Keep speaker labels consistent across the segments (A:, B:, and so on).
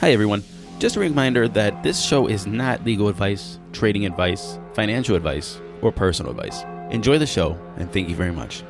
A: Hi, everyone. Just a reminder that this show is not legal advice, trading advice, financial advice, or personal advice. Enjoy the show, and thank you very much.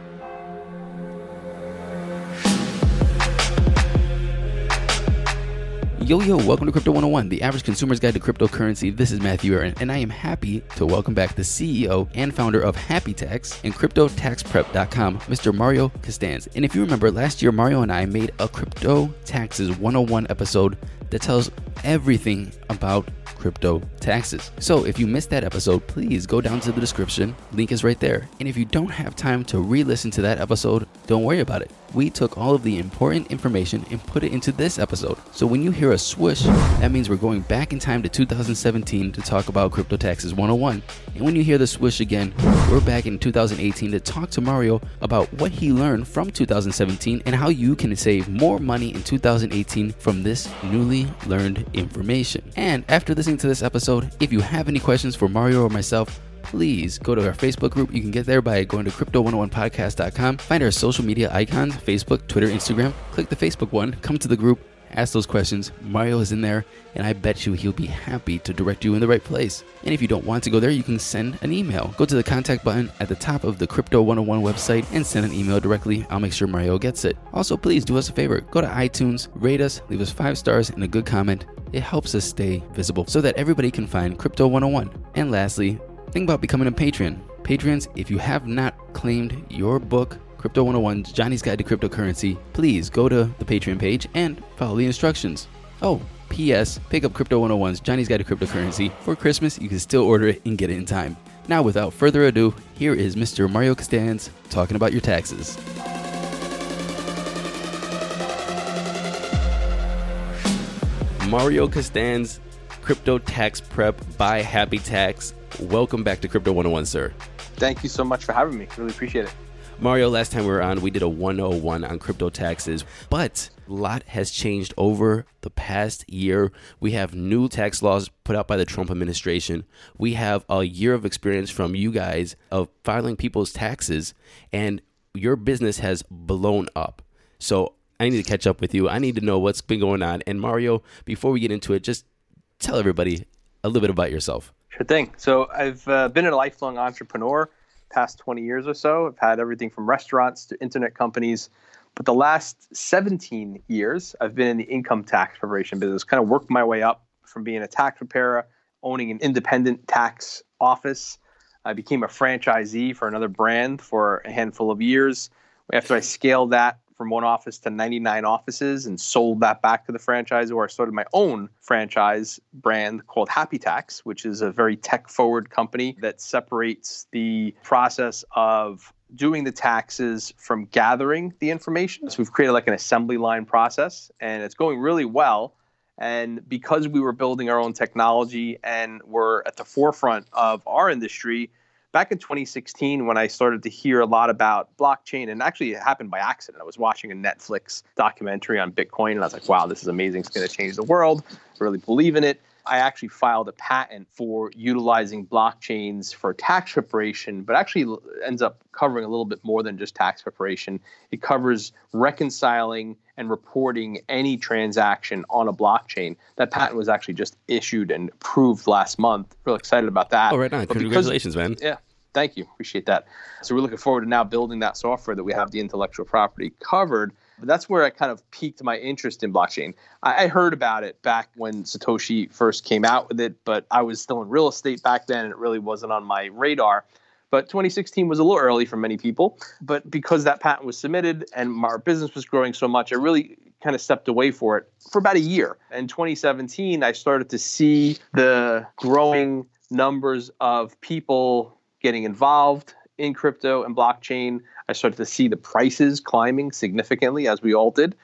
A: Yo, yo, welcome to Crypto 101, the average consumer's guide to cryptocurrency. This is Matthew Aaron, and I am happy to welcome back the CEO and founder of Happy Tax and CryptoTaxPrep.com, Mr. Mario Costanz. And if you remember, last year, Mario and I made a Crypto Taxes 101 episode that tells everything about crypto taxes. So if you missed that episode, please go down to the description. Link is right there. And if you don't have time to re listen to that episode, don't worry about it. We took all of the important information and put it into this episode. So when you hear a swoosh, that means we're going back in time to 2017 to talk about crypto taxes 101. And when you hear the swoosh again, we're back in 2018 to talk to Mario about what he learned from 2017 and how you can save more money in 2018 from this newly learned information. And after listening to this episode, if you have any questions for Mario or myself, please go to our Facebook group. You can get there by going to crypto101podcast.com. Find our social media icons Facebook, Twitter, Instagram. Click the Facebook one, come to the group, ask those questions. Mario is in there, and I bet you he'll be happy to direct you in the right place. And if you don't want to go there, you can send an email. Go to the contact button at the top of the Crypto 101 website and send an email directly. I'll make sure Mario gets it. Also, please do us a favor go to iTunes, rate us, leave us five stars and a good comment. It helps us stay visible so that everybody can find Crypto 101. And lastly, think about becoming a patron. Patrons, if you have not claimed your book, Crypto 101 Johnny's Guide to Cryptocurrency, please go to the Patreon page and follow the instructions. Oh, P.S. Pick up Crypto 101's Johnny's Guide to Cryptocurrency. For Christmas, you can still order it and get it in time. Now, without further ado, here is Mr. Mario Costanz talking about your taxes. Mario Costanz, Crypto Tax Prep by Happy Tax. Welcome back to Crypto 101, sir.
B: Thank you so much for having me. Really appreciate it.
A: Mario, last time we were on, we did a 101 on crypto taxes, but a lot has changed over the past year. We have new tax laws put out by the Trump administration. We have a year of experience from you guys of filing people's taxes, and your business has blown up. So I need to catch up with you. I need to know what's been going on. And Mario, before we get into it, just tell everybody a little bit about yourself.
B: Sure thing. So I've uh, been a lifelong entrepreneur past 20 years or so. I've had everything from restaurants to internet companies. But the last 17 years, I've been in the income tax preparation business, kind of worked my way up from being a tax preparer, owning an independent tax office. I became a franchisee for another brand for a handful of years. After I scaled that from one office to 99 offices and sold that back to the franchisor. I started my own franchise brand called Happy Tax, which is a very tech forward company that separates the process of doing the taxes from gathering the information. So we've created like an assembly line process and it's going really well. And because we were building our own technology and we're at the forefront of our industry, back in 2016 when I started to hear a lot about blockchain, and actually it happened by accident. I was watching a Netflix documentary on Bitcoin, and I was like, wow, this is amazing. It's going to change the world. I really believe in it. I actually filed a patent for utilizing blockchains for tax preparation, but actually ends up covering a little bit more than just tax preparation. It covers reconciling and reporting any transaction on a blockchain. That patent was actually just issued and approved last month. Real excited about that.
A: Oh, right on. Congratulations, man.
B: Yeah. Thank you. Appreciate that. So we're looking forward to now building that software that we have the intellectual property covered. But that's where I kind of piqued my interest in blockchain. I, I heard about it back when Satoshi first came out with it, but I was still in real estate back then, and it really wasn't on my radar. But 2016 was a little early for many people. But because that patent was submitted and our business was growing so much, I really kind of stepped away for it for about a year. In 2017, I started to see the growing numbers of people getting involved in crypto and blockchain. I started to see the prices climbing significantly as we all did.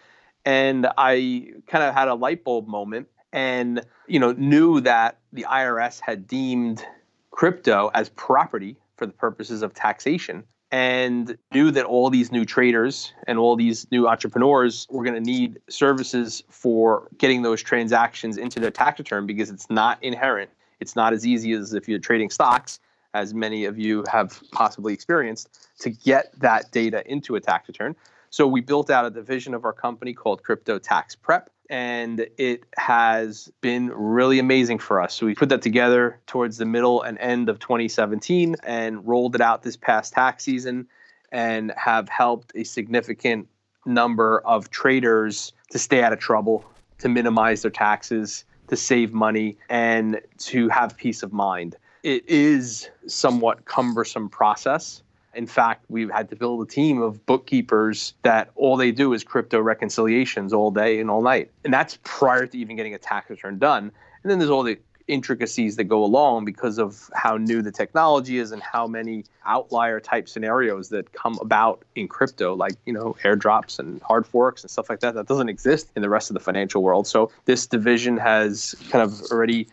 B: And I kind of had a light bulb moment and you know knew that the IRS had deemed crypto as property for the purposes of taxation and knew that all these new traders and all these new entrepreneurs were going to need services for getting those transactions into their tax return because it's not inherent. It's not as easy as if you're trading stocks as many of you have possibly experienced, to get that data into a tax return. So we built out a division of our company called Crypto Tax Prep. and it has been really amazing for us. So we put that together towards the middle and end of 2017 and rolled it out this past tax season and have helped a significant number of traders to stay out of trouble, to minimize their taxes, to save money, and to have peace of mind. It is somewhat cumbersome process in fact, we've had to build a team of bookkeepers that all they do is crypto reconciliations all day and all night. And that's prior to even getting a tax return done. And then there's all the intricacies that go along because of how new the technology is and how many outlier type scenarios that come about in crypto like you know airdrops and hard forks and stuff like that that doesn't exist in the rest of the financial world so this division has kind of already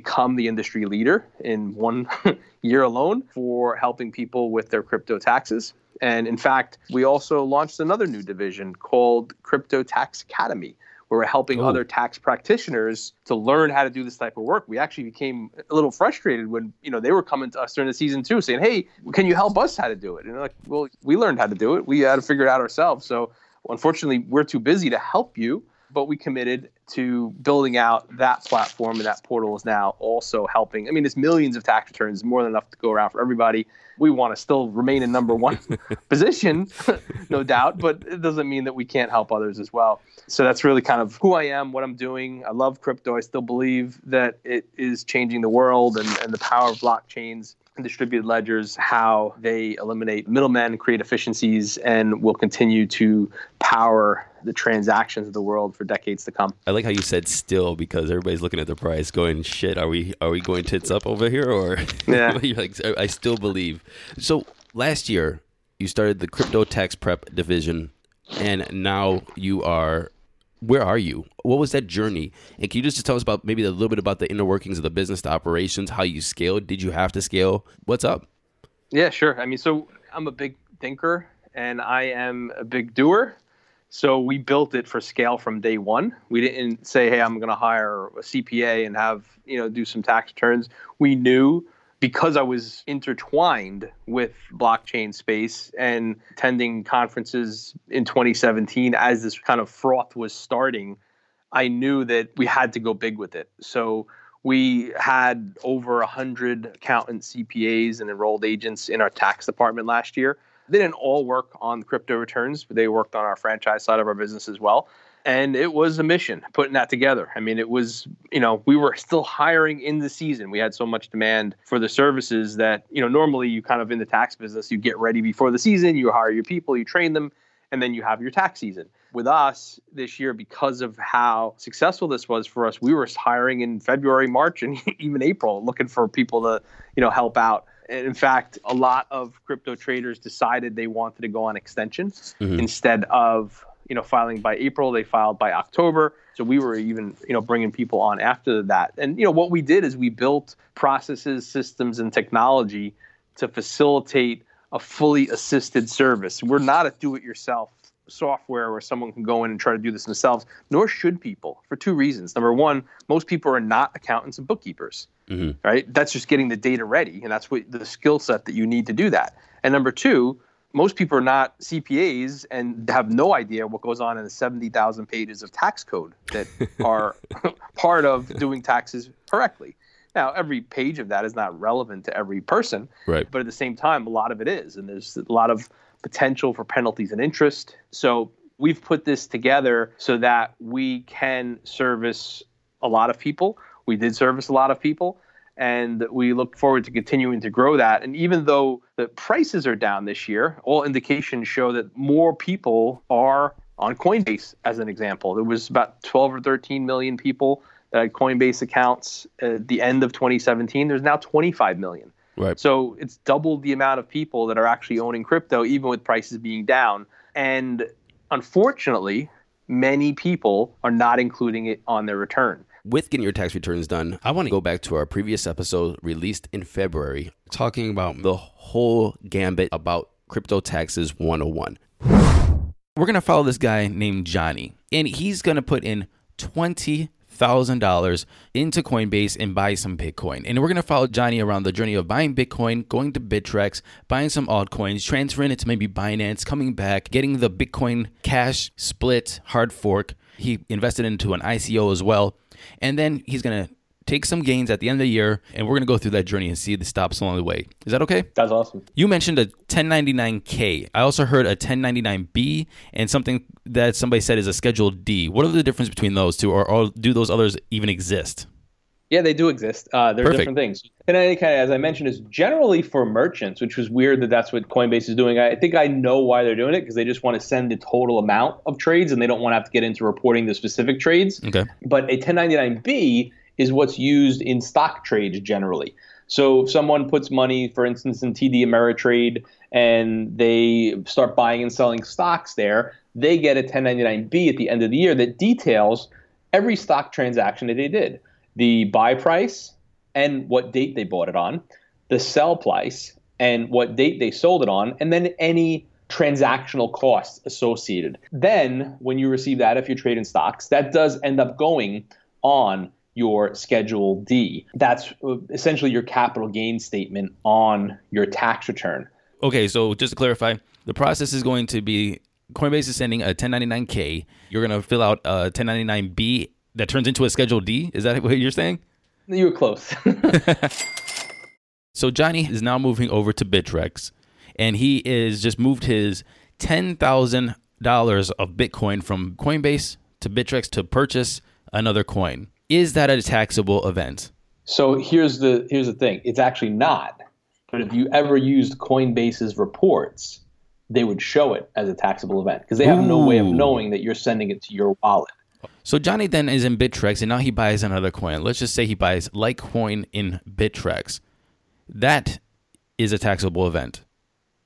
B: become the industry leader in one year alone for helping people with their crypto taxes. And in fact, we also launched another new division called Crypto Tax Academy, where we're helping other tax practitioners to learn how to do this type of work. We actually became a little frustrated when you know they were coming to us during the season two, saying, "Hey, can you help us how to do it?" And like, well, we learned how to do it. We had to figure it out ourselves. So unfortunately, we're too busy to help you but we committed to building out that platform and that portal is now also helping. I mean, it's millions of tax returns, more than enough to go around for everybody. We want to still remain in number one position, no doubt, but it doesn't mean that we can't help others as well. So that's really kind of who I am, what I'm doing. I love crypto. I still believe that it is changing the world and, and the power of blockchains distributed ledgers, how they eliminate middlemen, create efficiencies, and will continue to power the transactions of the world for decades to come.
A: I like how you said still because everybody's looking at the price going, shit, are we are we going tits up over here? Or yeah. you're like, I still believe. So last year you started the crypto tax prep division and now you are where are you? What was that journey? And can you just tell us about maybe a little bit about the inner workings of the business, the operations, how you scaled? Did you have to scale? What's up?
B: Yeah, sure. I mean, so I'm a big thinker and I am a big doer. So we built it for scale from day one. We didn't say, "Hey, I'm going to hire a CPA and have you know do some tax returns." We knew because I was intertwined with blockchain space and attending conferences in 2017 as this kind of froth was starting, I knew that we had to go big with it. So we had over 100 accountant CPAs and enrolled agents in our tax department last year. They didn't all work on crypto returns, but they worked on our franchise side of our business as well. And it was a mission putting that together. I mean, it was, you know, we were still hiring in the season. We had so much demand for the services that, you know, normally you kind of in the tax business, you get ready before the season, you hire your people, you train them, and then you have your tax season. With us this year, because of how successful this was for us, we were hiring in February, March, and even April, looking for people to, you know, help out And in fact, a lot of crypto traders decided they wanted to go on extension mm-hmm. instead of you know filing by April. They filed by October. So we were even you know bringing people on after that. And you know what we did is we built processes, systems, and technology to facilitate a fully assisted service. We're not a do-it-yourself software where someone can go in and try to do this themselves, nor should people for two reasons. Number one, most people are not accountants and bookkeepers, mm-hmm. right? That's just getting the data ready, and that's what the skill set that you need to do that. And number two, most people are not CPAs and have no idea what goes on in the 70,000 pages of tax code that are part of doing taxes correctly. Now, every page of that is not relevant to every person,
A: right.
B: but at the same time, a lot of it is. And there's a lot of potential for penalties and interest. So we've put this together so that we can service a lot of people. We did service a lot of people, and we look forward to continuing to grow that. And even though the prices are down this year, all indications show that more people are on Coinbase, as an example. There was about 12 or 13 million people that had Coinbase accounts at the end of 2017. There's now 25 million.
A: Right.
B: So it's doubled the amount of people that are actually owning crypto, even with prices being down. And unfortunately, many people are not including it on their return.
A: With getting your tax returns done, I want to go back to our previous episode released in February, talking about the whole gambit about crypto taxes 101. We're going to follow this guy named Johnny, and he's going to put in 20 thousand dollars into Coinbase and buy some Bitcoin. And we're gonna follow Johnny around the journey of buying Bitcoin, going to Bittrex, buying some altcoins, transferring it to maybe Binance, coming back, getting the Bitcoin cash split hard fork. He invested into an ICO as well. And then he's going to take some gains at the end of the year, and we're going to go through that journey and see the stops along the way. Is that okay?
B: That's awesome.
A: You mentioned a 1099K. I also heard a 1099B and something that somebody said is a Schedule D. What are the difference between those two, or, or do those others even exist?
B: Yeah, they do exist. Uh, they're
A: Perfect.
B: different things. And any kind of, as I mentioned, is generally for merchants, which was weird that that's what Coinbase is doing. I think I know why they're doing it because they just want to send the total amount of trades and they don't want to have to get into reporting the specific trades.
A: Okay.
B: But a 1099B is what's used in stock trades generally. So if someone puts money, for instance, in TD Ameritrade and they start buying and selling stocks there, they get a 1099B at the end of the year that details every stock transaction that they did the buy price and what date they bought it on, the sell price and what date they sold it on, and then any transactional costs associated. Then, when you receive that, if you're trading stocks, that does end up going on your Schedule D. That's uh, essentially your capital gain statement on your tax return.
A: Okay, so just to clarify, the process is going to be Coinbase is sending a 1099K. You're going to fill out a 1099B that turns into a Schedule D. Is that what you're saying?
B: You were close.
A: So Johnny is now moving over to Bittrex, and he is just moved his ten thousand dollars of Bitcoin from Coinbase to Bittrex to purchase another coin. Is that a taxable event?
B: So here's the here's the thing. It's actually not. But if you ever used Coinbase's reports, they would show it as a taxable event because they have no way of knowing that you're sending it to your wallet.
A: So Johnny then is in Bittrex, and now he buys another coin. Let's just say he buys Litecoin in Bittrex. That is a taxable event.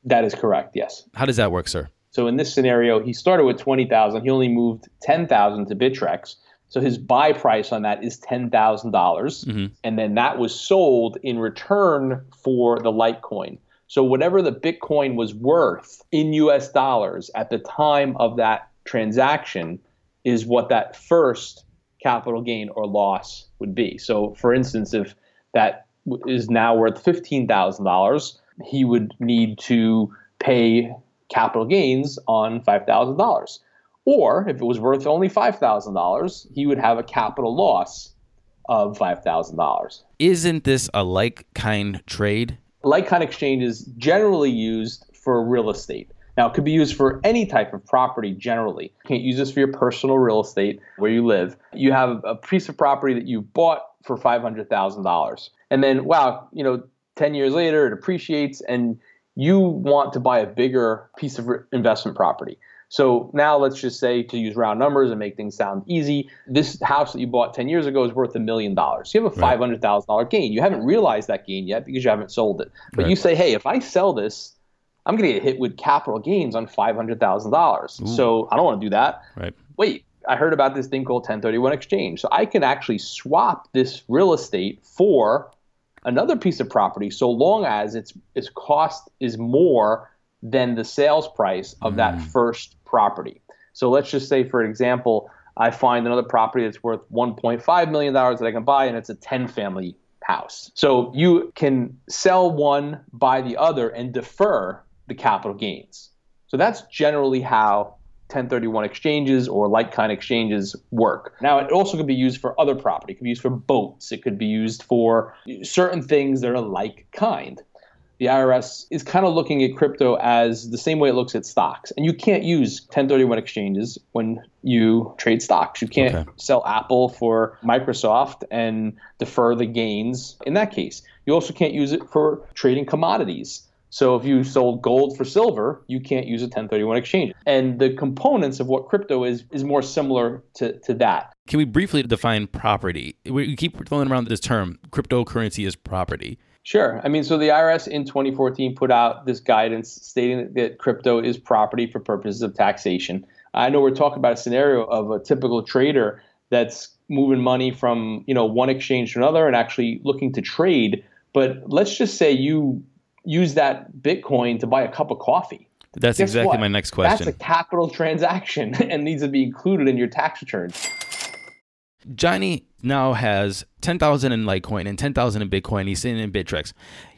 B: That is correct. Yes.
A: How does that work, sir?
B: So in this scenario, he started with twenty thousand. He only moved ten thousand to Bittrex. So his buy price on that is ten thousand dollars, mm-hmm. and then that was sold in return for the Litecoin. So whatever the Bitcoin was worth in U.S. dollars at the time of that transaction is what that first capital gain or loss would be. So, for instance, if that is now worth fifteen thousand dollars, he would need to pay capital gains on five thousand dollars. Or if it was worth only five thousand dollars, he would have a capital loss of five thousand dollars.
A: Isn't this a like kind trade?
B: Like kind exchange is generally used for real estate. Now, it could be used for any type of property generally. You can't use this for your personal real estate where you live. You have a piece of property that you bought for $500,000. And then, wow, you know, 10 years later, it appreciates and you want to buy a bigger piece of investment property. So now let's just say to use round numbers and make things sound easy, this house that you bought 10 years ago is worth a million dollars. You have a $500,000 gain. You haven't realized that gain yet because you haven't sold it. But
A: Right.
B: you say, hey, if I sell this, I'm going to get hit with capital gains on $500,000. So I don't want to do that.
A: Right.
B: Wait, I heard about this thing called 1031 exchange. So I can actually swap this real estate for another piece of property so long as its its cost is more than the sales price of that mm. first property. So let's just say for example, I find another property that's worth 1.5 million dollars that I can buy and it's a 10 family house. So you can sell one, buy the other and defer the capital gains. So that's generally how 1031 exchanges or like kind exchanges work. Now, it also could be used for other property. It could be used for boats. It could be used for certain things that are like kind. The IRS is kind of looking at crypto as the same way it looks at stocks. And you can't use 1031 exchanges when you trade stocks. You can't
A: Okay.
B: sell Apple for Microsoft and defer the gains in that case. You also can't use it for trading commodities. So if you sold gold for silver, you can't use a 1031 exchange. And the components of what crypto is is more similar to, to that.
A: Can we briefly define property? We keep throwing around this term cryptocurrency is property.
B: Sure. I mean, so the IRS in 2014 put out this guidance stating that crypto is property for purposes of taxation. I know we're talking about a scenario of a typical trader that's moving money from, you know, one exchange to another and actually looking to trade, but let's just say you use that Bitcoin to buy a cup of coffee.
A: That's
B: Guess
A: exactly
B: what?
A: my next question.
B: That's a capital transaction and needs to be included in your tax returns.
A: Johnny now has 10,000 in Litecoin and 10,000 in Bitcoin. He's sitting in Bittrex.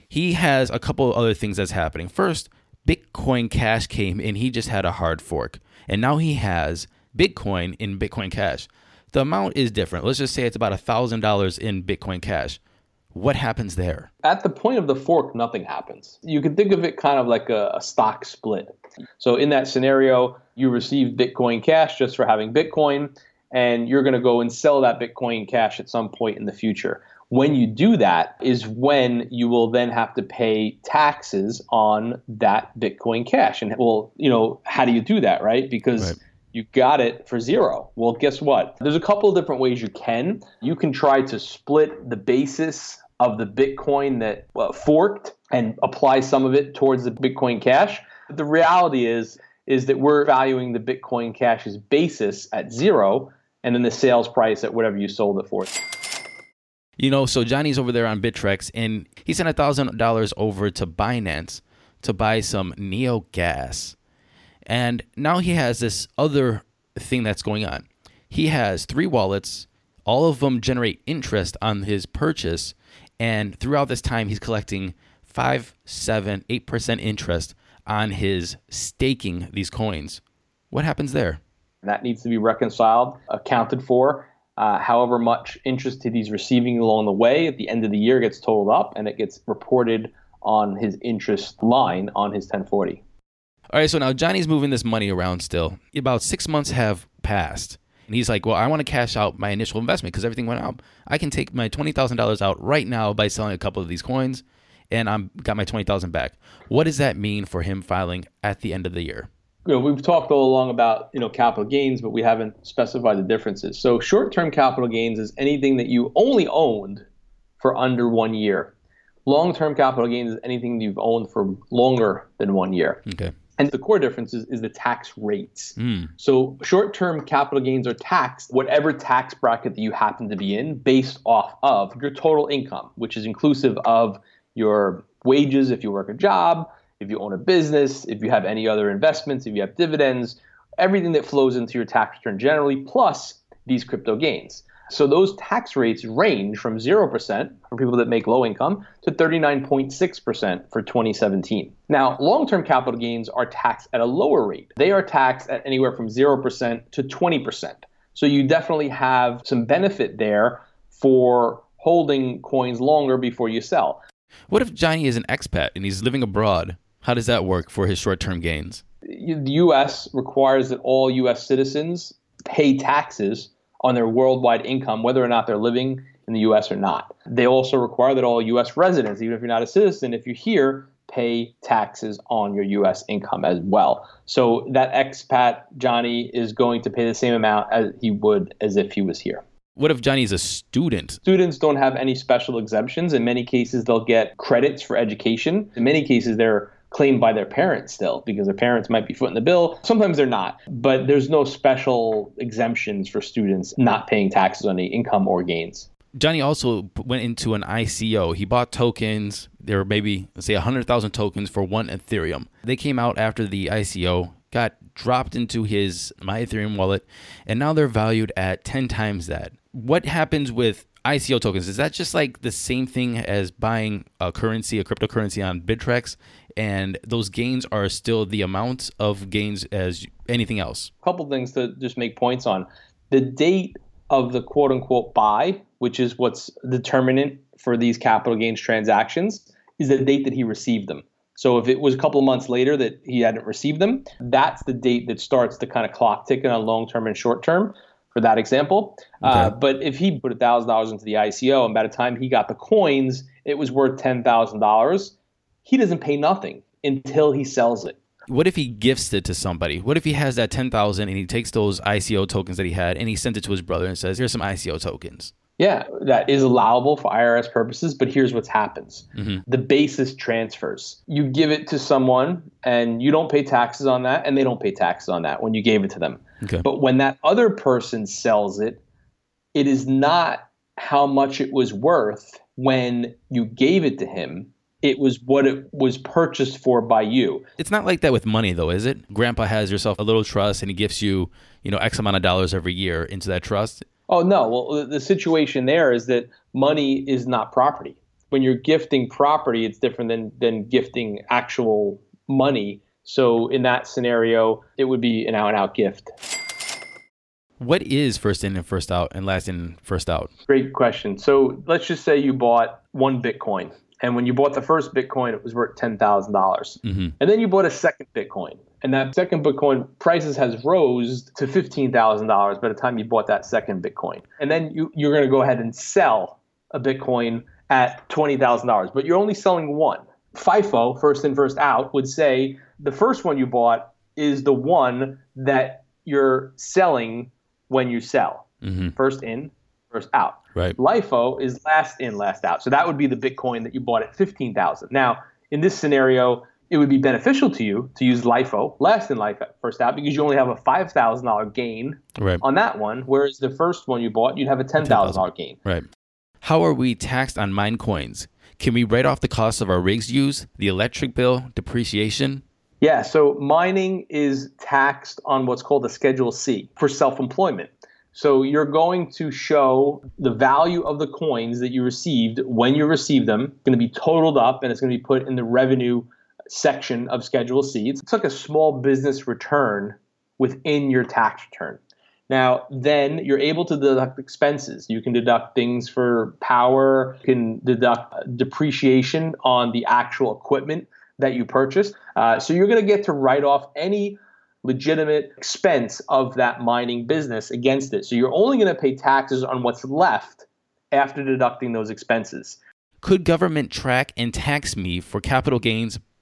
A: He has a couple other things that's happening. First, Bitcoin Cash came and he just had a hard fork. And now he has Bitcoin in Bitcoin Cash. The amount is different. Let's just say it's about $1,000 in Bitcoin Cash. What happens there?
B: At the point of the fork, nothing happens. You can think of it kind of like a, a stock split. So, in that scenario, you receive Bitcoin Cash just for having Bitcoin, and you're going to go and sell that Bitcoin Cash at some point in the future. When you do that is when you will then have to pay taxes on that Bitcoin Cash. And well, you know, how do you do that, right? Because right. you got it for zero. Well, guess what? There's a couple of different ways you can. You can try to split the basis of the Bitcoin that well, forked and apply some of it towards the Bitcoin Cash. But the reality is is that we're valuing the Bitcoin Cash's basis at zero and then the sales price at whatever you sold it for.
A: You know, so Johnny's over there on Bittrex, and he sent a thousand dollars over to Binance to buy some Neo gas. And now he has this other thing that's going on. He has three wallets, all of them generate interest on his purchase, and throughout this time he's collecting five, seven, eight percent interest on his staking these coins. What happens there?
B: That needs to be reconciled, accounted for, uh, however much interest he's receiving along the way at the end of the year gets totaled up and it gets reported on his interest line on his 1040.
A: All right, so now Johnny's moving this money around still. About six months have passed. And he's like, Well, I want to cash out my initial investment because everything went up. I can take my $20,000 out right now by selling a couple of these coins and I'm got my 20000 back. What does that mean for him filing at the end of the year?
B: you know, we've talked all along about you know capital gains, but we haven't specified the differences. So short-term capital gains is anything that you only owned for under one year. Long-term capital gains is anything you've owned for longer than one year.
A: Okay.
B: And the core difference is, is the tax rates. Mm. So short-term capital gains are taxed whatever tax bracket that you happen to be in based off of your total income, which is inclusive of your wages if you work a job, if you own a business, if you have any other investments, if you have dividends, everything that flows into your tax return generally, plus these crypto gains. So those tax rates range from 0% for people that make low income to 39.6% for 2017. Now, long term capital gains are taxed at a lower rate. They are taxed at anywhere from 0% to 20%. So you definitely have some benefit there for holding coins longer before you sell.
A: What if Johnny is an expat and he's living abroad? How does that work for his short term gains?
B: The U.S. requires that all U.S. citizens pay taxes on their worldwide income, whether or not they're living in the U.S. or not. They also require that all U.S. residents, even if you're not a citizen, if you're here, pay taxes on your U.S. income as well. So that expat Johnny is going to pay the same amount as he would as if he was here.
A: What if Johnny's a student?
B: Students don't have any special exemptions. In many cases, they'll get credits for education. In many cases, they're claimed by their parents still because their parents might be footing the bill. Sometimes they're not, but there's no special exemptions for students not paying taxes on any income or gains.
A: Johnny also went into an ICO. He bought tokens. There were maybe, let's say, 100,000 tokens for one Ethereum. They came out after the ICO, got dropped into his My Ethereum wallet, and now they're valued at 10 times that. What happens with ICO tokens? Is that just like the same thing as buying a currency, a cryptocurrency on Bittrex? and those gains are still the amount of gains as anything else.
B: A couple things to just make points on. The date of the quote unquote buy, which is what's determinant for these capital gains transactions, is the date that he received them. So if it was a couple of months later that he hadn't received them, that's the date that starts the kind of clock ticking on long term and short term for that example. Uh, okay. Uh, but if he put $1,000 into the ICO and by the time he got the coins, it was worth $10,000 he doesn't pay nothing until he sells it.
A: What if he gifts it to somebody? What if he has that 10,000 and he takes those ICO tokens that he had and he sends it to his brother and says, "Here's some ICO tokens."
B: Yeah, that is allowable for IRS purposes, but here's what happens. Mm-hmm. The basis transfers. You give it to someone and you don't pay taxes on that and they don't pay taxes on that when you gave it to them. Okay. But when that other person sells it, it is not how much it was worth when you gave it to him it was what it was purchased for by you.
A: It's not like that with money though, is it? Grandpa has yourself a little trust and he gives you, you know, X amount of dollars every year into that trust.
B: Oh no, well the situation there is that money is not property. When you're gifting property, it's different than than gifting actual money. So in that scenario, it would be an out and out gift.
A: What is first in and first out and last in first out?
B: Great question. So let's just say you bought one Bitcoin. And when you bought the first Bitcoin, it was worth 10,000. dollars
A: Mm-hmm.
B: And then you bought a second Bitcoin. And that second Bitcoin prices has rose to $15,000 by the time you bought that second Bitcoin. And then you, you're going to go ahead and sell a Bitcoin at $20,000, but you're only selling one. FIFO, first in, first out, would say the first one you bought is the one that you're selling when you sell.
A: Mm-hmm.
B: First in, first out.
A: Right.
B: LIFO is last in, last out. So that would be the Bitcoin that you bought at 15,000. Now, in this scenario, it would be beneficial to you to use LIFO, last in, life first out, because you only have a $5,000 gain
A: Right.
B: on that one, whereas the first one you bought, you'd have a $10,000 gain.
A: Right. How are we taxed on mine coins? Can we write off the cost of our rigs use, the electric bill, depreciation?
B: Yeah, so mining is taxed on what's called a Schedule C for self employment. So you're going to show the value of the coins that you received when you received them, going to be totaled up, and it's going to be put in the revenue section of Schedule C. It's like a small business return within your tax return. Now, then you're able to deduct expenses. You can deduct things for power, you can deduct depreciation on the actual equipment that you purchased. Uh, so you're going to get to write off any legitimate expense of that mining business against it. So you're only going to pay taxes on what's left after deducting those expenses.
A: Could government track and tax me for capital gains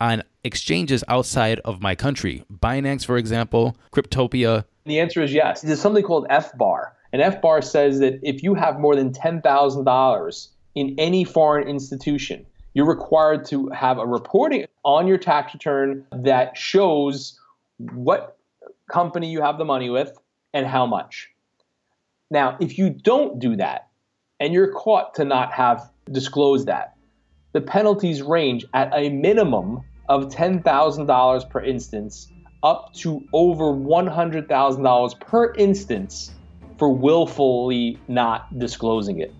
A: On exchanges outside of my country. Binance, for example, Cryptopia.
B: The answer is yes. There's something called FBAR. And FBAR says that if you have more than $10,000 in any foreign institution, you're required to have a reporting on your tax return that shows what company you have the money with and how much. Now, if you don't do that and you're caught to not have disclosed that, the penalties range at a minimum of $10,000 per instance up to over $100,000 per instance for willfully not disclosing it.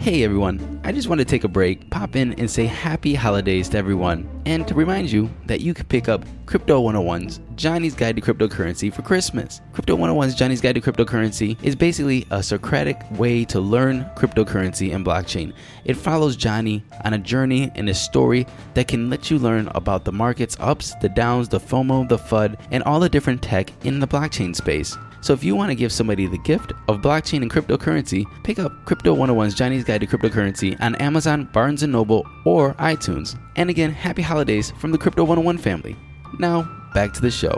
A: Hey everyone, I just want to take a break, pop in and say happy holidays to everyone, and to remind you that you can pick up Crypto 101's Johnny's Guide to Cryptocurrency for Christmas. Crypto 101's Johnny's Guide to Cryptocurrency is basically a Socratic way to learn cryptocurrency and blockchain. It follows Johnny on a journey and a story that can let you learn about the market's ups, the downs, the FOMO, the FUD, and all the different tech in the blockchain space. So if you want to give somebody the gift of blockchain and cryptocurrency, pick up Crypto 101's Johnny's Guide to Cryptocurrency on Amazon, Barnes & Noble, or iTunes. And again, happy holidays from the Crypto 101 family. Now, back to the show.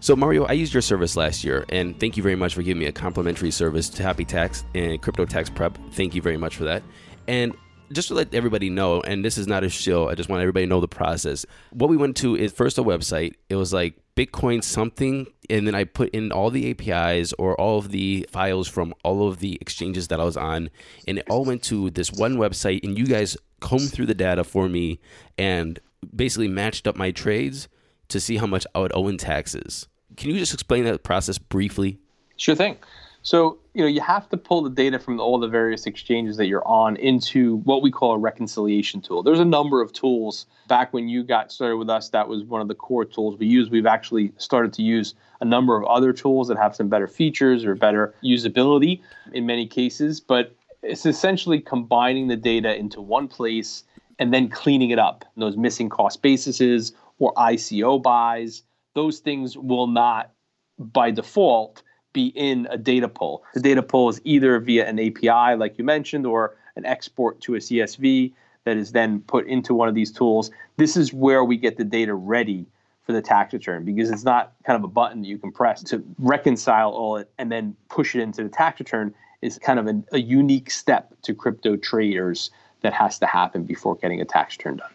A: So Mario, I used your service last year, and thank you very much for giving me a complimentary service to Happy Tax and Crypto Tax Prep. Thank you very much for that. And just to let everybody know, and this is not a show, I just want everybody to know the process. What we went to is first a website. It was like Bitcoin something, and then I put in all the APIs or all of the files from all of the exchanges that I was on, and it all went to this one website, and you guys combed through the data for me and basically matched up my trades to see how much I would owe in taxes. Can you just explain that process briefly?
B: Sure thing. So, you know, you have to pull the data from all the various exchanges that you're on into what we call a reconciliation tool. There's a number of tools. Back when you got started with us, that was one of the core tools we use. We've actually started to use a number of other tools that have some better features or better usability in many cases, but it's essentially combining the data into one place and then cleaning it up. Those missing cost bases or ICO buys, those things will not by default be in a data pull. The data pull is either via an API, like you mentioned, or an export to a CSV that is then put into one of these tools. This is where we get the data ready for the tax return because it's not kind of a button that you can press to reconcile all it and then push it into the tax return is kind of a, a unique step to crypto traders that has to happen before getting a tax return done.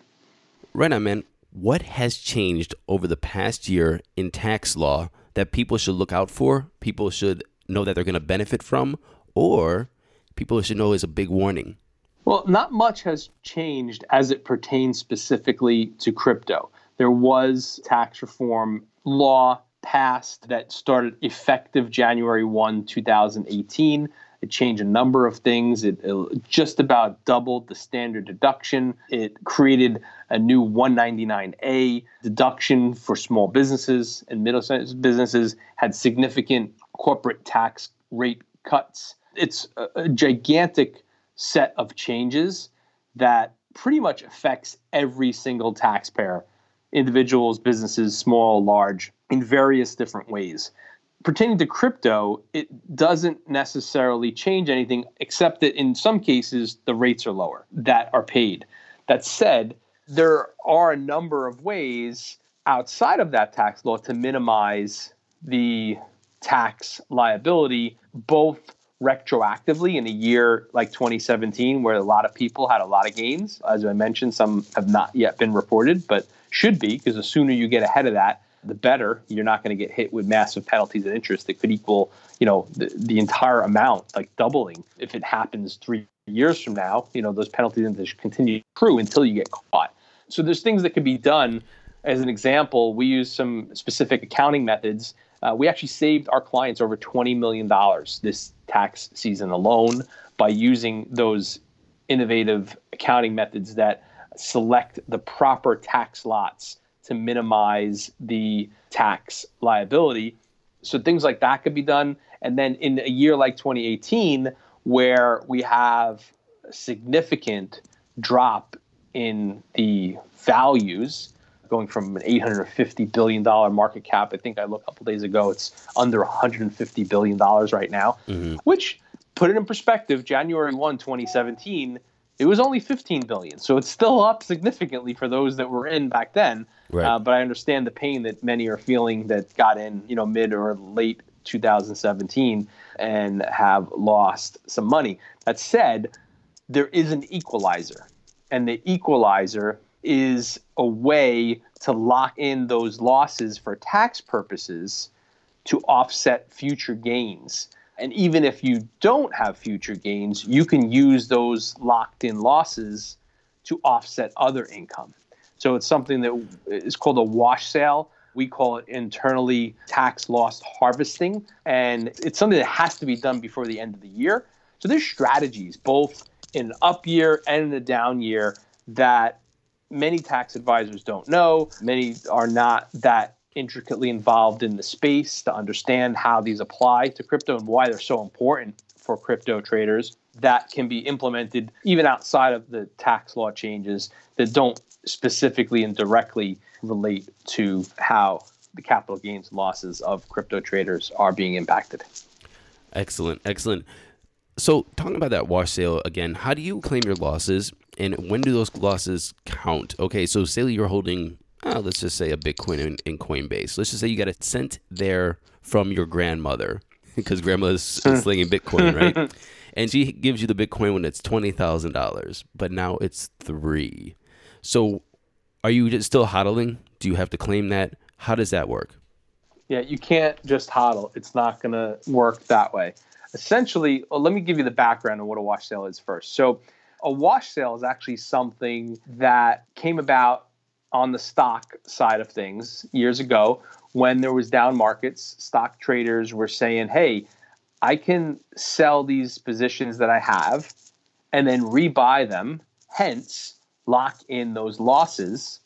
A: Right on, man. What has changed over the past year in tax law that people should look out for, people should know that they're going to benefit from, or people should know is a big warning?
B: Well, not much has changed as it pertains specifically to crypto. There was tax reform law passed that started effective January 1, 2018. It changed a number of things. It, it, just about doubled the standard deduction. It created a new 199A deduction for small businesses and middle sized businesses, had significant corporate tax rate cuts. It's a, a gigantic set of changes that pretty much affects every single taxpayer, individuals, businesses, small, large, in various different ways pertaining to crypto, it doesn't necessarily change anything, except that in some cases the rates are lower that are paid. That said, there are a number of ways outside of that tax law to minimize the tax liability, both retroactively in a year like 2017, where a lot of people had a lot of gains. As I mentioned, some have not yet been reported, but should be, because the sooner you get ahead of that, the better. You're not going to get hit with massive penalties and interest that could equal, you know, the, the entire amount, like doubling. If it happens three years from now, you know, those penalties and interest continue to accrue until you get caught. So there's things that could be done. As an example, we use some specific accounting methods. Uh, we actually saved our clients over $20 million this tax season alone by using those innovative accounting methods that select the proper tax lots to minimize the tax liability. So things like that could be done. And then in a year like 2018, where we have a significant drop in the values, going from an $850 billion market cap, I think I looked a couple days ago, it's under $150 billion right now, mm-hmm. which put it in perspective, January 1, 2017, it was only 15 billion. So it's still up significantly for those that were in back then. Right. Uh, but I understand the pain that many are feeling that got in, you know, mid or late 2017 and have lost some money. That said, there is an equalizer, and the equalizer is a way to lock in those losses for tax purposes to offset future gains. And even if you don't have future gains, you can use those locked in losses to offset other income. So it's something that is called a wash sale. We call it internally tax loss harvesting. And it's something that has to be done before the end of the year. So there's strategies, both in an up year and in a down year, that many tax advisors don't know. Many are not that intricately involved in the space to understand how these apply to crypto and why they're so important for crypto traders that can be implemented even outside of the tax law changes that don't specifically and directly relate to how the capital gains losses of crypto traders are being impacted.
A: Excellent, excellent. So, talking about that wash sale again, how do you claim your losses and when do those losses count? Okay, so say you're holding uh, let's just say a Bitcoin in, in, Coinbase. Let's just say you got it sent there from your grandmother because grandma's slinging Bitcoin, right? and she gives you the Bitcoin when it's twenty thousand dollars, but now it's three. So, are you just still hodling? Do you have to claim that? How does that work?
B: Yeah, you can't just hodl. It's not going to work that way. Essentially, well, let me give you the background on what a wash sale is first. So, a wash sale is actually something that came about on the stock side of things years ago when there was down markets stock traders were saying hey i can sell these positions that i have and then rebuy them hence lock in those losses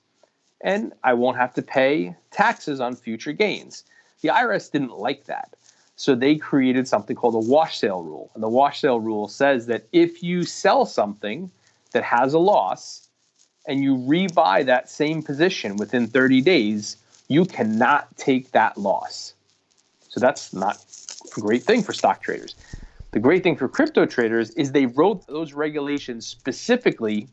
B: and i won't have to pay taxes on future gains. The irs didn't like that. So they created something called a wash sale rule. And the wash sale rule says that if you sell something that has a loss and you rebuy that same position within 30 days, you cannot take that loss. So that's not a great thing for stock traders. The great thing for crypto traders is they wrote those regulations specifically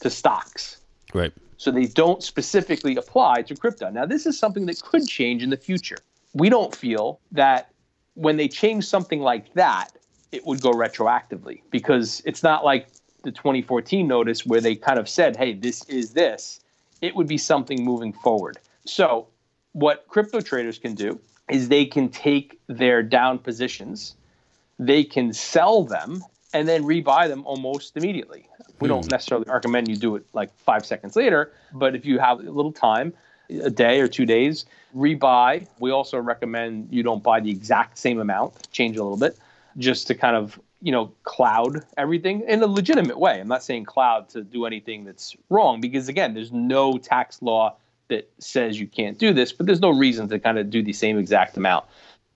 B: to stocks.
A: Right.
B: So they don't specifically apply to crypto. Now, this is something that could change in the future. We don't feel that when they change something like that, it would go retroactively because it's not like the 2014 notice where they kind of said, hey, this is this, it would be something moving forward. So, what crypto traders can do is they can take their down positions, they can sell them, and then rebuy them almost immediately. We don't hmm. necessarily recommend you do it like five seconds later, but if you have a little time, a day or two days, rebuy. We also recommend you don't buy the exact same amount, change a little bit, just to kind of you know, cloud everything in a legitimate way. I'm not saying cloud to do anything that's wrong because again, there's no tax law that says you can't do this, but there's no reason to kind of do the same exact amount.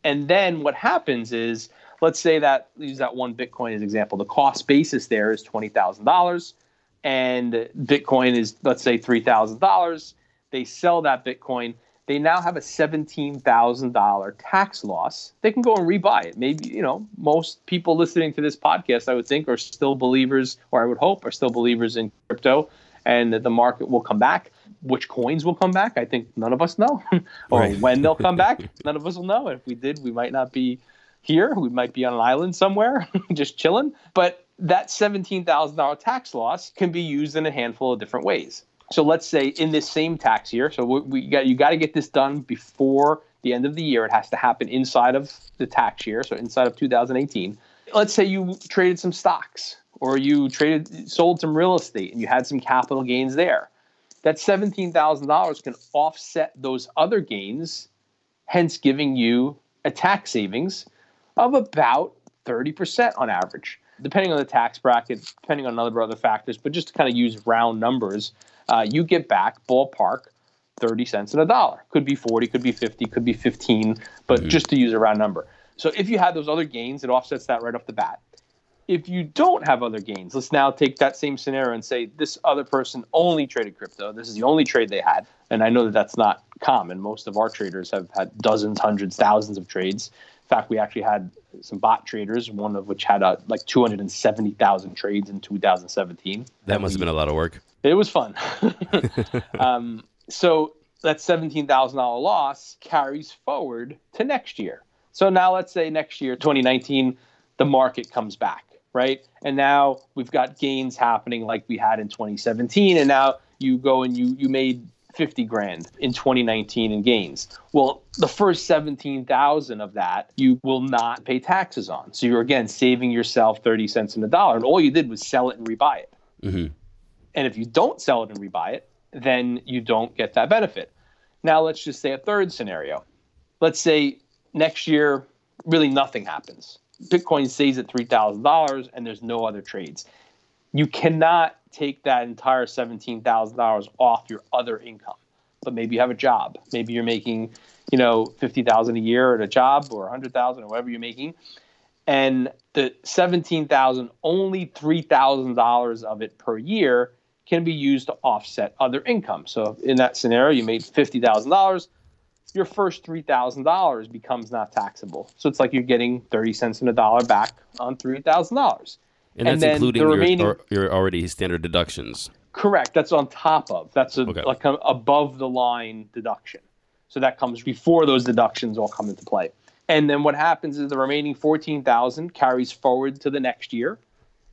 B: And then what happens is, let's say that use that one Bitcoin as example. The cost basis there is twenty thousand dollars, and Bitcoin is let's say three thousand dollars. They sell that Bitcoin they now have a $17,000 tax loss. They can go and rebuy it. Maybe, you know, most people listening to this podcast, I would think, are still believers, or I would hope, are still believers in crypto and that the market will come back. Which coins will come back? I think none of us know. or right. when they'll come back, none of us will know. And if we did, we might not be here. We might be on an island somewhere just chilling. But that $17,000 tax loss can be used in a handful of different ways. So let's say in this same tax year, so we, we got you got to get this done before the end of the year. It has to happen inside of the tax year, so inside of 2018. Let's say you traded some stocks or you traded sold some real estate and you had some capital gains there. That $17,000 can offset those other gains, hence giving you a tax savings of about 30% on average, depending on the tax bracket, depending on other other factors, but just to kind of use round numbers, uh, you get back ballpark 30 cents and a dollar. Could be 40, could be 50, could be 15, but mm-hmm. just to use a round number. So if you have those other gains, it offsets that right off the bat. If you don't have other gains, let's now take that same scenario and say this other person only traded crypto. This is the only trade they had. And I know that that's not common. Most of our traders have had dozens, hundreds, thousands of trades. In fact, we actually had some bot traders, one of which had uh, like 270,000 trades in 2017.
A: That must have been a lot of work.
B: It was fun. um, so that $17,000 loss carries forward to next year. So now let's say next year, 2019, the market comes back, right? And now we've got gains happening like we had in 2017. And now you go and you you made 50 grand in 2019 in gains. Well, the first 17,000 of that you will not pay taxes on. So you're again saving yourself 30 cents in the dollar and all you did was sell it and rebuy it. Mm-hmm. And if you don't sell it and rebuy it, then you don't get that benefit. Now let's just say a third scenario. Let's say next year really nothing happens. Bitcoin stays at $3,000 and there's no other trades. You cannot take that entire $17,000 off your other income. But maybe you have a job. Maybe you're making, you know, 50,000 a year at a job or 100,000 or whatever you're making. And the 17,000 only $3,000 of it per year can be used to offset other income. So in that scenario, you made $50,000, your first $3,000 becomes not taxable. So it's like you're getting 30 cents in a dollar back on $3,000.
A: And, and that's including the remaining, your, your already standard deductions.
B: Correct. That's on top of. That's a, okay. like a above the line deduction. So that comes before those deductions all come into play. And then what happens is the remaining 14,000 carries forward to the next year.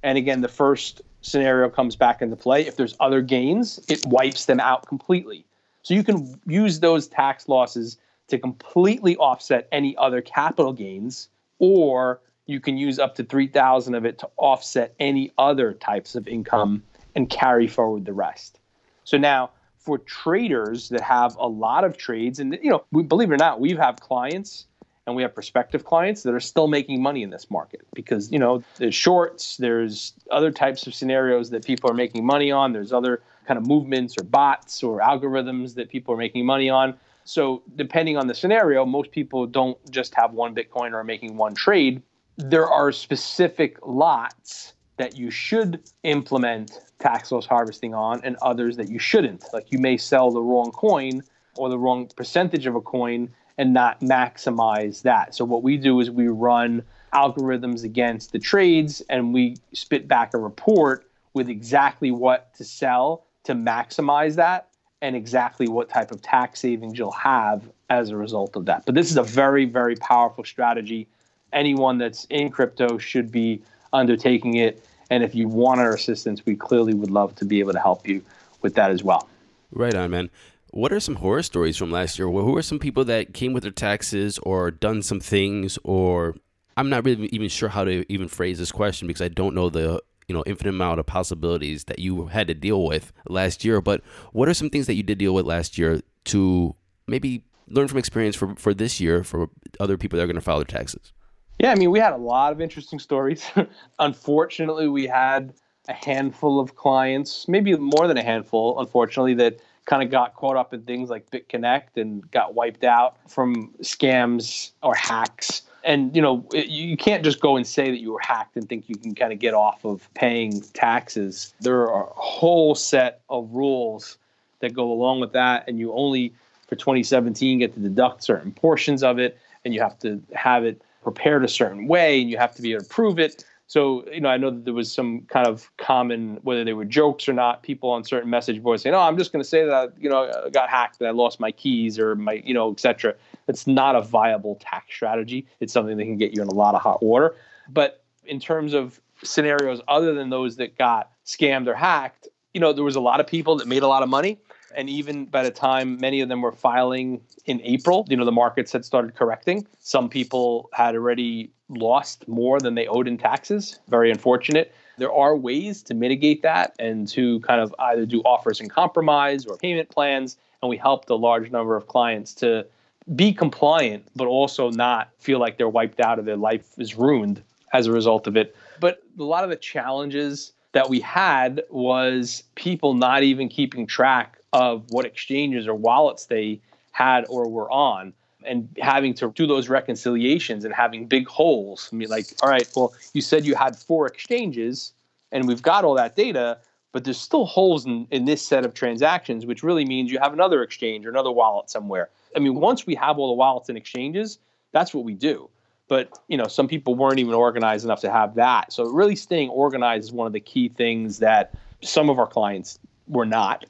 B: And again, the first scenario comes back into play. If there's other gains, it wipes them out completely. So you can use those tax losses to completely offset any other capital gains, or you can use up to 3,000 of it to offset any other types of income and carry forward the rest. So now for traders that have a lot of trades, and you know, we, believe it or not, we have clients and we have prospective clients that are still making money in this market because you know there's shorts, there's other types of scenarios that people are making money on, there's other kind of movements or bots or algorithms that people are making money on. So depending on the scenario, most people don't just have one Bitcoin or are making one trade. There are specific lots that you should implement tax loss harvesting on and others that you shouldn't. Like you may sell the wrong coin or the wrong percentage of a coin and not maximize that. So what we do is we run algorithms against the trades and we spit back a report with exactly what to sell to maximize that and exactly what type of tax savings you'll have as a result of that. But this is a very, very powerful strategy. Anyone that's in crypto should be undertaking it. And if you want our assistance, we clearly would love to be able to help you with that as well.
A: Right on, man. What are some horror stories from last year? Who are some people that came with their taxes or done some things or I'm not really even sure how to even phrase this question because I don't know the you know infinite amount of possibilities that you had to deal with last year. But what are some things that you did deal with last year to maybe learn from experience for for this year for other people that are going to file their taxes?
B: Yeah, I mean, we had a lot of interesting stories. unfortunately, we had a handful of clients, maybe more than a handful, unfortunately, that kind of got caught up in things like BitConnect and got wiped out from scams or hacks. And you know, it, you can't just go and say that you were hacked and think you can kind of get off of paying taxes. There are a whole set of rules that go along with that, and you only for 2017 get to deduct certain portions of it, and you have to have it prepared a certain way, and you have to be able to prove it. So, you know, I know that there was some kind of common, whether they were jokes or not, people on certain message boards saying, "Oh, I'm just going to say that you know I got hacked and I lost my keys or my you know etc." It's not a viable tax strategy. It's something that can get you in a lot of hot water. But in terms of scenarios other than those that got scammed or hacked, you know, there was a lot of people that made a lot of money. And even by the time many of them were filing in April, you know, the markets had started correcting. Some people had already lost more than they owed in taxes. Very unfortunate. There are ways to mitigate that and to kind of either do offers and compromise or payment plans. And we helped a large number of clients to be compliant, but also not feel like they're wiped out or their life is ruined as a result of it. But a lot of the challenges that we had was people not even keeping track of what exchanges or wallets they had or were on and having to do those reconciliations and having big holes. I mean, like, all right, well, you said you had four exchanges and we've got all that data, but there's still holes in, in this set of transactions, which really means you have another exchange or another wallet somewhere. I mean, once we have all the wallets and exchanges, that's what we do. But you know, some people weren't even organized enough to have that. So really staying organized is one of the key things that some of our clients were not.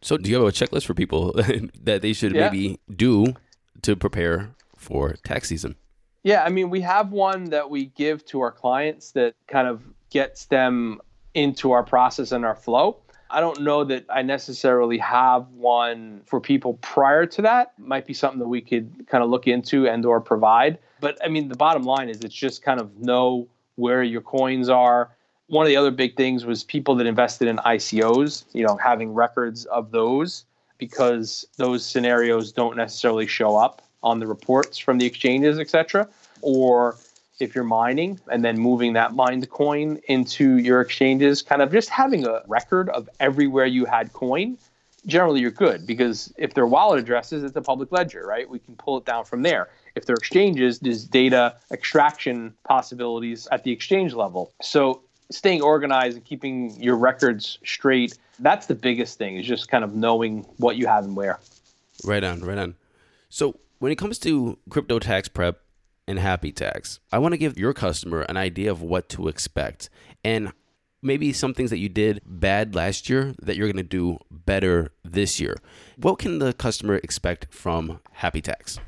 A: So do you have a checklist for people that they should yeah. maybe do to prepare for tax season?
B: Yeah, I mean, we have one that we give to our clients that kind of gets them into our process and our flow. I don't know that I necessarily have one for people prior to that. Might be something that we could kind of look into and or provide. But I mean, the bottom line is it's just kind of know where your coins are. One of the other big things was people that invested in ICOs, you know, having records of those because those scenarios don't necessarily show up on the reports from the exchanges, etc. Or if you're mining and then moving that mined coin into your exchanges, kind of just having a record of everywhere you had coin, generally you're good because if they're wallet addresses, it's a public ledger, right? We can pull it down from there. If they're exchanges, there's data extraction possibilities at the exchange level. So staying organized and keeping your records straight that's the biggest thing is just kind of knowing what you have and where.
A: Right on, right on. So when it comes to crypto tax prep and Happy Tax, I want to give your customer an idea of what to expect and maybe some things that you did bad last year that you're going to do better this year. What can the customer expect from Happy Tax?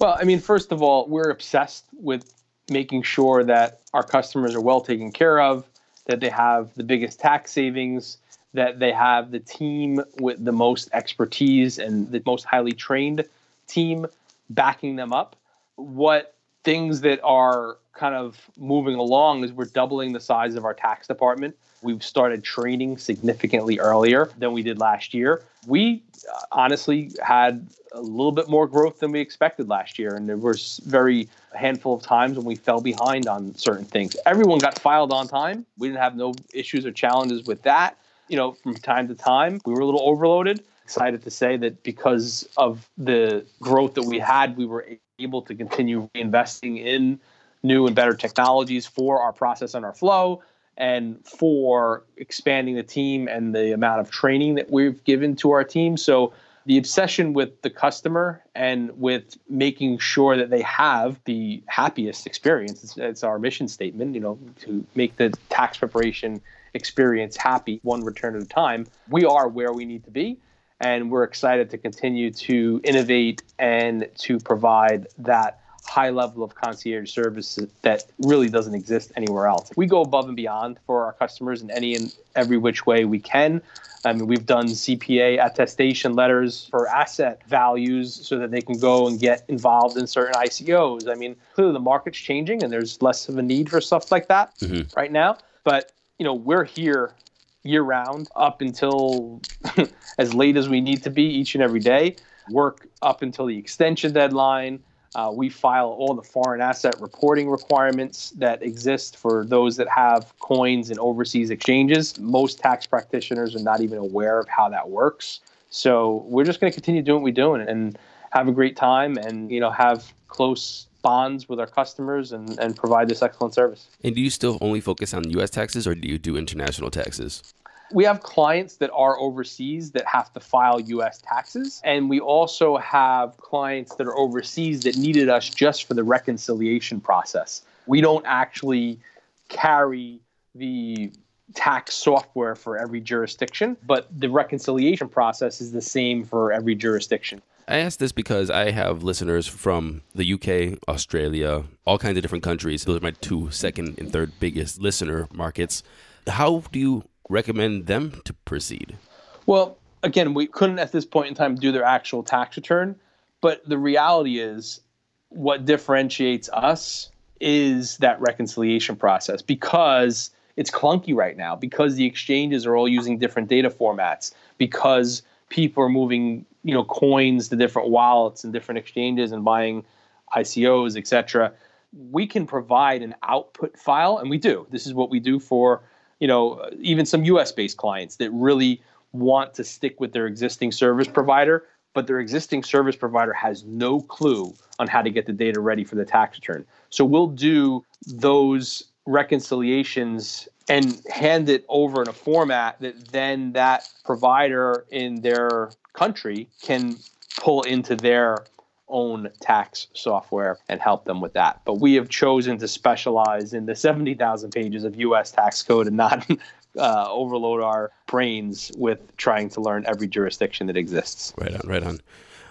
B: Well, I mean, first of all, we're obsessed with making sure that our customers are well taken care of, that they have the biggest tax savings, that they have the team with the most expertise and the most highly trained team backing them up. What things that are kind of moving along is we're doubling the size of our tax department. We've started training significantly earlier than we did last year. We uh, honestly had a little bit more growth than we expected last year, and there was very handful of times when we fell behind on certain things. Everyone got filed on time. We didn't have no issues or challenges with that. You know, from time to time, we were a little overloaded. Excited to say that because of the growth that we had, we were able to continue investing in new and better technologies for our process and our flow and for expanding the team and the amount of training that we've given to our team. So the obsession with the customer and with making sure that they have the happiest experience it's, it's, our mission statement you know to make the tax preparation experience happy one return at a time we are where we need to be and we're excited to continue to innovate and to provide that high level of concierge service that really doesn't exist anywhere else. We go above and beyond for our customers in any and every which way we can. I mean, we've done CPA attestation letters for asset values so that they can go and get involved in certain ICOs. I mean, clearly the market's changing and there's less of a need for stuff like that mm-hmm. right now. But, you know, we're here year round up until as late as we need to be each and every day, work up until the extension deadline uh, we file all the foreign asset reporting requirements that exist for those that have coins in overseas exchanges. Most tax practitioners are not even aware of how that works. So we're just going to continue doing what we're doing and have a great time and you know have close bonds with our customers and, and provide this excellent service.
A: And do you still only focus on US taxes or do you do international taxes?
B: we have clients that are overseas that have to file US taxes. And we also have clients that are overseas that needed us just for the reconciliation process. We don't actually carry the tax software for every jurisdiction, but the reconciliation process is the same for every jurisdiction.
A: I ask this because I have listeners from the UK, Australia, all kinds of different countries. Those are my two second and third biggest listener markets. How do you recommend them to proceed?
B: Well, again, we couldn't at this point in time do their actual tax return, but the reality is what differentiates us is that reconciliation process because it's clunky right now because the exchanges are all using different data formats because people are moving you know coins to different wallets and different exchanges and buying ICOs etc we can provide an output file and we do this is what we do for you know, even some US based clients that really want to stick with their existing service provider, but their existing service provider has no clue on how to get the data ready for the tax return. So we'll do those reconciliations and hand it over in a format that then that provider in their country can pull into their own tax software and help them with that. But we have chosen to specialize in the 70,000 pages of US tax code and not uh, overload our brains with trying to learn every jurisdiction that exists.
A: Right on, right on.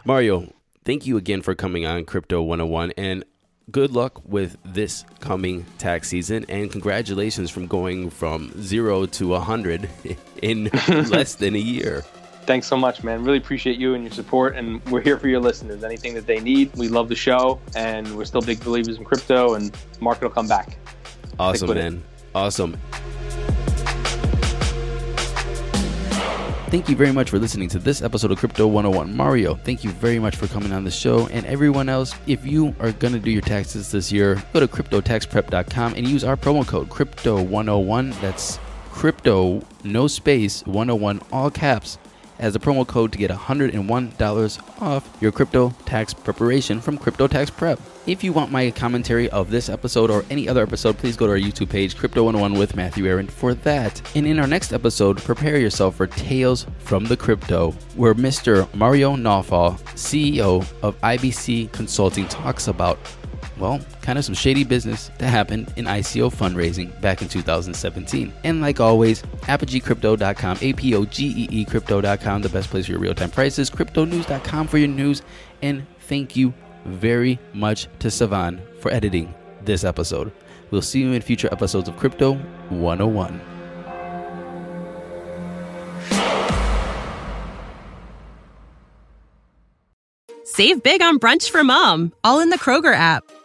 A: Mario, thank you again for coming on Crypto 101 and good luck with this coming tax season and congratulations from going from 0 to 100 in less than a year
B: thanks so much, man. Really appreciate you and your support. And we're here for your listeners. Anything that they need, we love the show. And we're still big believers in crypto, and market will come back.
A: Awesome, man. It. Awesome. Thank you very much for listening to this episode of Crypto 101. Mario, thank you very much for coming on the show. And everyone else, if you are going to do your taxes this year, go to cryptotaxprep.com and use our promo code Crypto101. That's crypto, no space, 101, all caps as a promo code to get $101 off your crypto tax preparation from Crypto Tax Prep. If you want my commentary of this episode or any other episode, please go to our YouTube page, Crypto 101 with Matthew Aaron, for that. And in our next episode, prepare yourself for Tales from the Crypto, where Mr. Mario Nawfal, CEO of IBC Consulting, talks about well, kind of some shady business that happened in ICO fundraising back in 2017. And like always, apogeecrypto.com, A P O G E E crypto.com, the best place for your real time prices, cryptonews.com for your news, and thank you very much to Savan for editing this episode. We'll see you in future episodes of Crypto 101.
C: Save big on brunch for mom, all in the Kroger app.